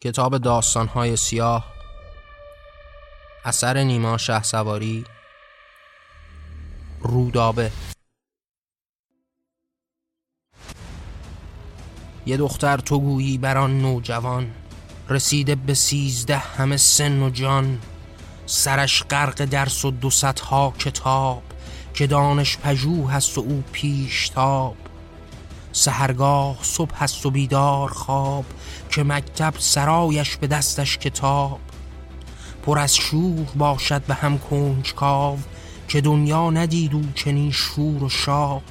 کتاب داستانهای سیاه اثر نیما شه سواری رودابه. یه دختر تو گویی بر نوجوان رسیده به سیزده همه سن و جان. سرش غرق درس و دو کتاب که دانش پژوه هست و او پیشتاب. سهرگاه صبح هست و بیدار خواب که مکتب سرایش به دستش کتاب پر از شور باشد به هم کنجکاو که دنیا ندید و چنین شور و شاد.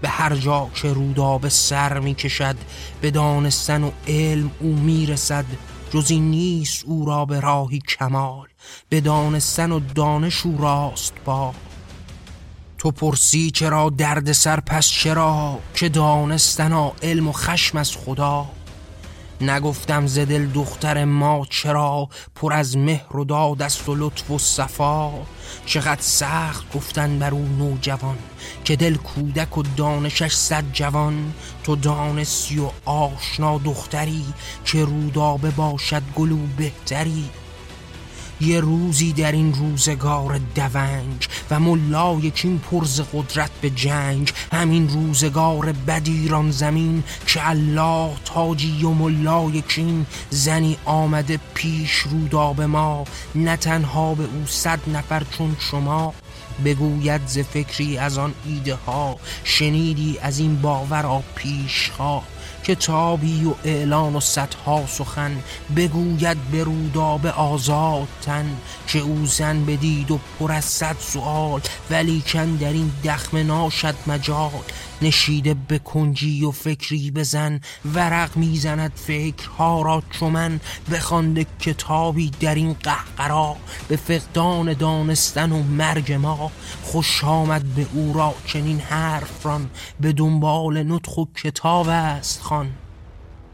به هر جا که رودابه سر می کشد به دانستن و علم او می‌رسد جز این نیست او را به راهی کمال به دانستن و دانش او راست با تو پرسی چرا درد سر پس چرا که دانستن علم و خشم از خدا؟ نگفتم ز دل دختر ما چرا پر از مهر و داد است و لطف و صفا؟ چقدر سخت گفتن بر او نوجوان که دل کودک و دانشش صد جوان؟ تو دانستی و آشنا دختری که رودابه باشد گلو بهتری؟ یه روزی در این روزگار دونگ و ملای کین پرز قدرت به جنگ همین روزگار بدیران زمین که الله تاجی و ملای کین زنی آمده پیش رودا به ما. نه تنها به او صد نفر چون شما بگوید ز فکری از آن ایده ها شنیدی از این باور پیش خواه کتابی و اعلان و صدها سخن بگوید به روداب آزاد تن که او زن بدید و پر از صد سوال ولی کن در این دخم ناشد مجال. نشیده به کنجی و فکری بزن ورق می‌زند فکرها را چمن بخوانده کتابی در این قهقرا به فقدان دانستن و مرگ ما. خوش آمد به او را چنین حرف ران به دنبال نطخ و کتاب است خان. on.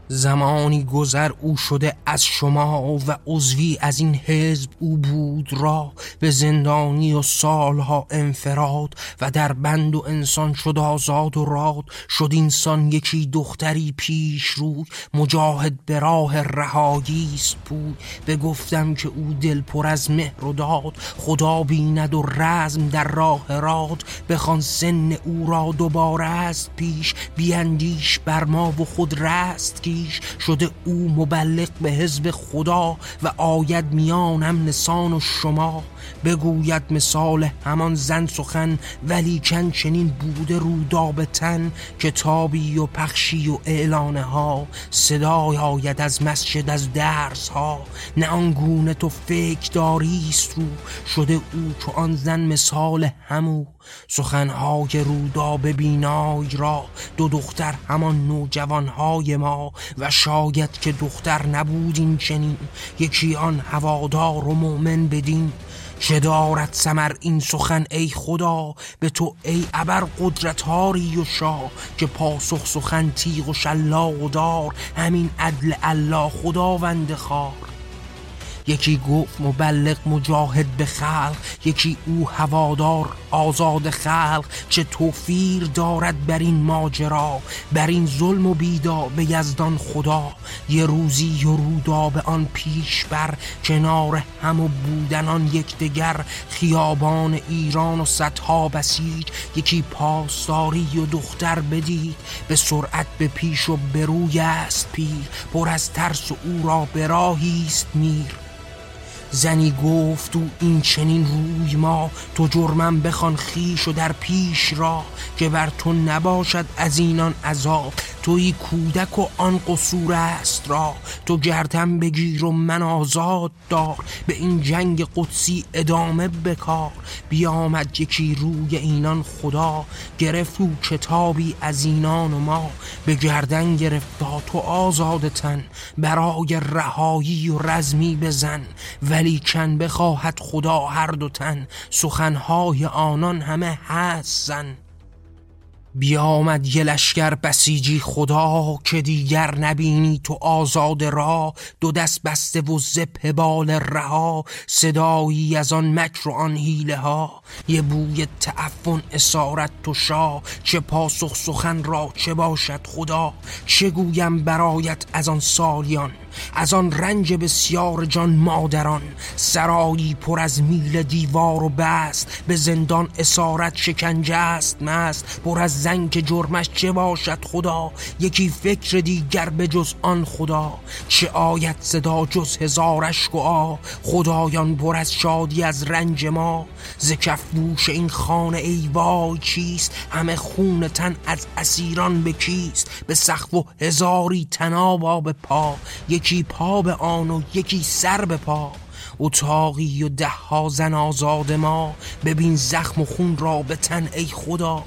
زمانی گذر او شده از شما و عضوی از این حزب او بود را به زندانی و سالها انفراد و در بند و انسان شد آزاد و راد. شد اینسان یکی دختری پیش روی مجاهد به راه رهایی است بود بگفتم که او دل پر از مهر و داد. خدا بیند و رزم در راه راد. بخوان سن او را دوباره است پیش بیندیش بر ما و خود رست کی شده او مبلغ به حزب خدا و آید میانم نسان و شما. بگوید مثال همان زن سخن ولی کن چنین بوده رودا به تن. کتابی و پخشی و اعلانه ها صدای آید از مسجد از درس ها. نه آنگونه تو فکر داریست رو. شده او چو آن زن مثال همو. سخنهای رودا به بینای را. دو دختر همان نوجوانهای ما. و شاید که دختر نبود این چنین. یکی آن هوادار و مؤمن بدین. چه دارد سمر این سخن ای خدا؟ به تو ای ابر قدرتاری و شاه که پاسخ سخن تیغ و شلاق و دار. همین عدل الله خداوند خار. یکی گفت مبلغ مجاهد به خلق یکی او هوادار آزاد خلق. چه توفیر دارد بر این ماجرا بر این ظلم و بیدا به یزدان خدا. یه روزی و رودا به آن پیش بر کنار هم و بودن آن یکدیگر. خیابان ایران و صدها بسیج یکی پاسداری و دختر بدید. به سرعت به پیش و به روی است پیر پر از ترس و او را به راهیست میر. زنی گفت و این چنین روی ما تو جرمم بخوان خیش و در پیش را که بر تو نباشد از اینان عذاب. توی کودک و آن قصور است را. تو گردم بگیر و من آزاد دار. به این جنگ قدسی ادامه بکار. بیامد یکی روی اینان خدا. گرفت او کتابی از اینان و ما. به گردن گرفت تو آزاد تن. برای رهایی و رزمی بزن. ولی کن بخواهد خدا هر دو تن. سخنهای آنان همه هست زن. بیامد یه لشکر بسیجی خدا که دیگر نبینی تو آزاد را دو دست بسته و زپ بال رها صدایی از آن مکر و آن حیله ها. یه بوی تعفن اسارت تو شاه چه پاسخ سخن را چه باشد خدا؟ چه گویم برایت از آن سالیان؟ از آن رنج بسیار جان مادران سرایی پر از میل دیوار و بست به زندان اسارت شکنجه است مست پر از زنگ جرمش چه باشد خدا؟ یکی فکر دیگر به جز آن خدا چه آیت صدا جز هزارش و خدایان پر از شادی از رنج ما ز بوش این خانه ای وای چیست؟ همه خون تن از اسیران به به سخف و هزاری تنابا به پا یکی پا به آن و یکی سر به پا. اتاقی و ده ها زن آزاد ما ببین زخم و خون را به تن ای خدا.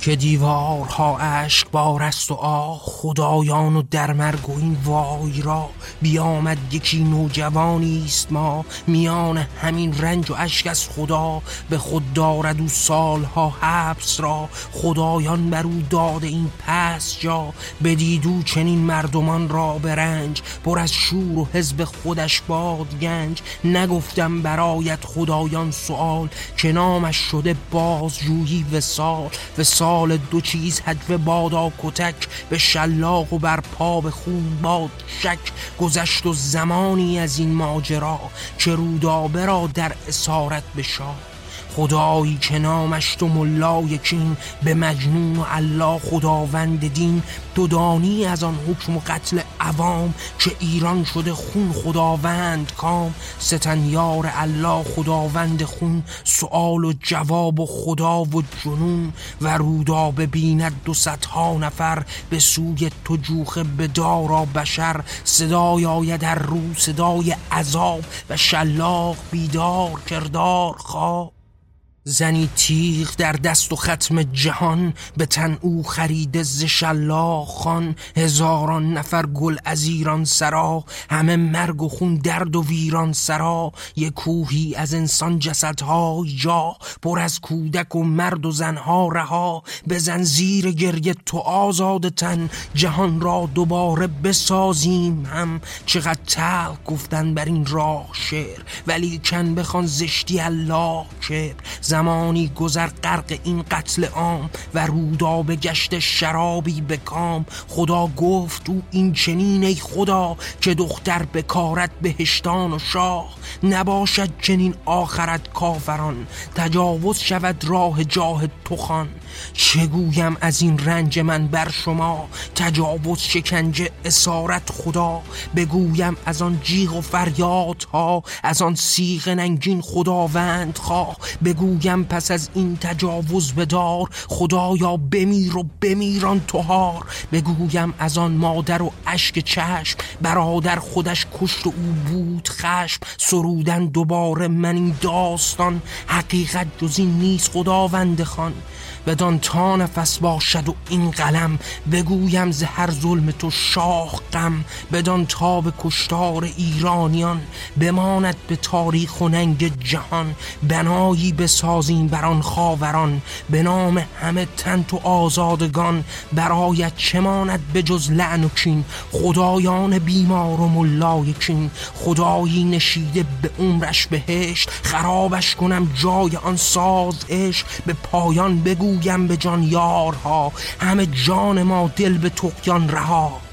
که دیوارها اشک بار است و آه خدایان و در مرگ و این وای را بیامد یکی نوجوانی است ما. میان همین رنج و اشک از خدا به خود دارد و سالها حبس را. خدایان بر او داده این پس جا. بدیدو چنین مردمان را به رنج. پر از شور و حزب خودش باد گنج. نگفتم برایت خدایان سوال که نامش شده بازجویی وسال وسال سال دو چیز حجب بادا کتک به شلاق و بر پا به خون باد شک گذشت و زمانی از این ماجرا که رودابه را در اسارت بشا خدایی که نامش تو ملای کین به مجنون و الله خداوند دین. تو دانی از آن حکم و قتل عوام که ایران شده خون خداوند کام. ستن یار الله خداوند خون سوال و جواب و خدا و جنون. و رودا ببیند دو ها نفر به سوی تو جوخه به دارا بشر. صدای آید در رو صدای عذاب و شلاق بیدار کردار خواب. زنی تیغ در دست و ختم جهان به تن او خرید ز خان هزاران نفر گل از ایران سرا همه مرگ و خون درد و ویران سرا. یک کوهی از انسان جسدها جا پر از کودک و مرد و زنها رها. بزن زیر گریه تو آزاد تن جهان را دوباره بسازیم هم. چقدر تل گفتن بر این راه شعر ولی کن بخوان زشتی الله کبر زمانی گذر غرق این قتل عام و رودا به گشت شرابی به کام. خدا گفت او این چنین ای خدا که دختر بکارت بهشتان و شاه. نباشد چنین آخرت کافران تجاوز شود راه جاه تو خان چگویم از این رنج من بر شما؟ تجاوز شکنجه اسارت خدا. بگویم از آن جیغ و فریاد ها از آن سیغ ننگین خداوند خواه بگویم پس از این تجاوز بدار خدایا بمیر و بمیران توهار بگویم از آن مادر و اشک چشم برادر خودش کشت و او بود خشم. سرودن دوباره من این داستان حقیقت جز این نیست خداوند خان. بدان تا نفس باشد و این قلم بگویم ز هر ظلم تو شاه غم. بدان تا به کشتار ایرانیان بماند به تاریخ و ننگ جهان. بنایی بسازیم بر آن خاوران به نام همه تن تو آزادگان. برایت چه ماند به جز لعن و کین؟ خدایان بیمار و ملای کین. خدایی نشیده به عمرش بهشت. خرابش کنم جای آن ساز به پایان بگو گویم به جان یارها. همه جان ما دل به تقیان رها.